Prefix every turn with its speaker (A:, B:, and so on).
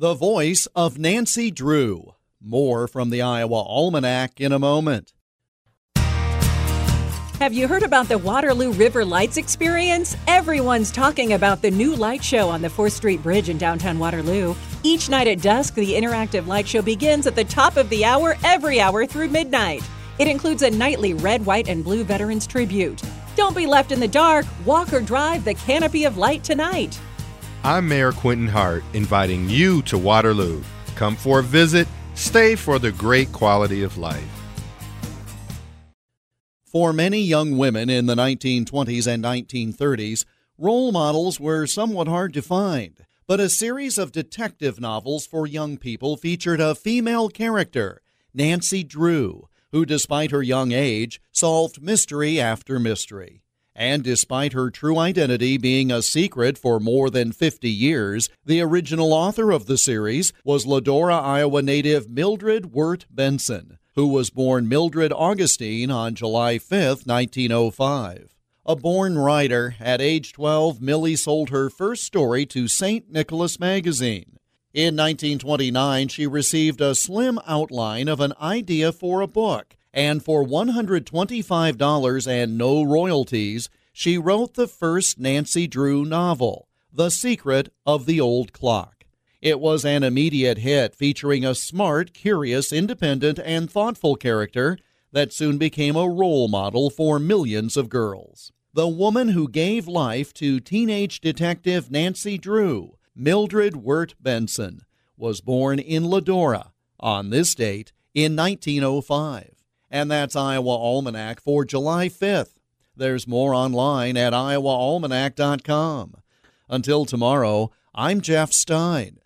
A: The voice of Nancy Drew. More from the Iowa Almanac in a moment.
B: Have you heard about the Waterloo River Lights experience? Everyone's talking about the new light show on the 4th Street Bridge in downtown Waterloo. Each night at dusk, the interactive light show begins at the top of the hour every hour through midnight. It includes a nightly red, white, and blue veterans tribute. Don't be left in the dark. Walk or drive the canopy of light tonight.
C: I'm Mayor Quentin Hart, inviting you to Waterloo. Come for a visit, stay for the great quality of life.
A: For many young women in the 1920s and 1930s, role models were somewhat hard to find. But a series of detective novels for young people featured a female character, Nancy Drew, who, despite her young age, solved mystery after mystery. And despite her true identity being a secret for more than 50 years, the original author of the series was Ladora, Iowa native Mildred Wirt Benson who was born Mildred Augustine on July 5, 1905. A born writer, at age 12, Millie sold her first story to St. Nicholas Magazine. In 1929, she received a slim outline of an idea for a book, and for $125 and no royalties, she wrote the first Nancy Drew novel, The Secret of the Old Clock. It was an immediate hit featuring a smart, curious, independent, and thoughtful character that soon became a role model for millions of girls. The woman who gave life to teenage detective Nancy Drew, Mildred Wirt Benson, was born in Ladora on this date in 1905. And that's Iowa Almanac for July 5th. There's more online at iowaalmanac.com. Until tomorrow, I'm Jeff Stein.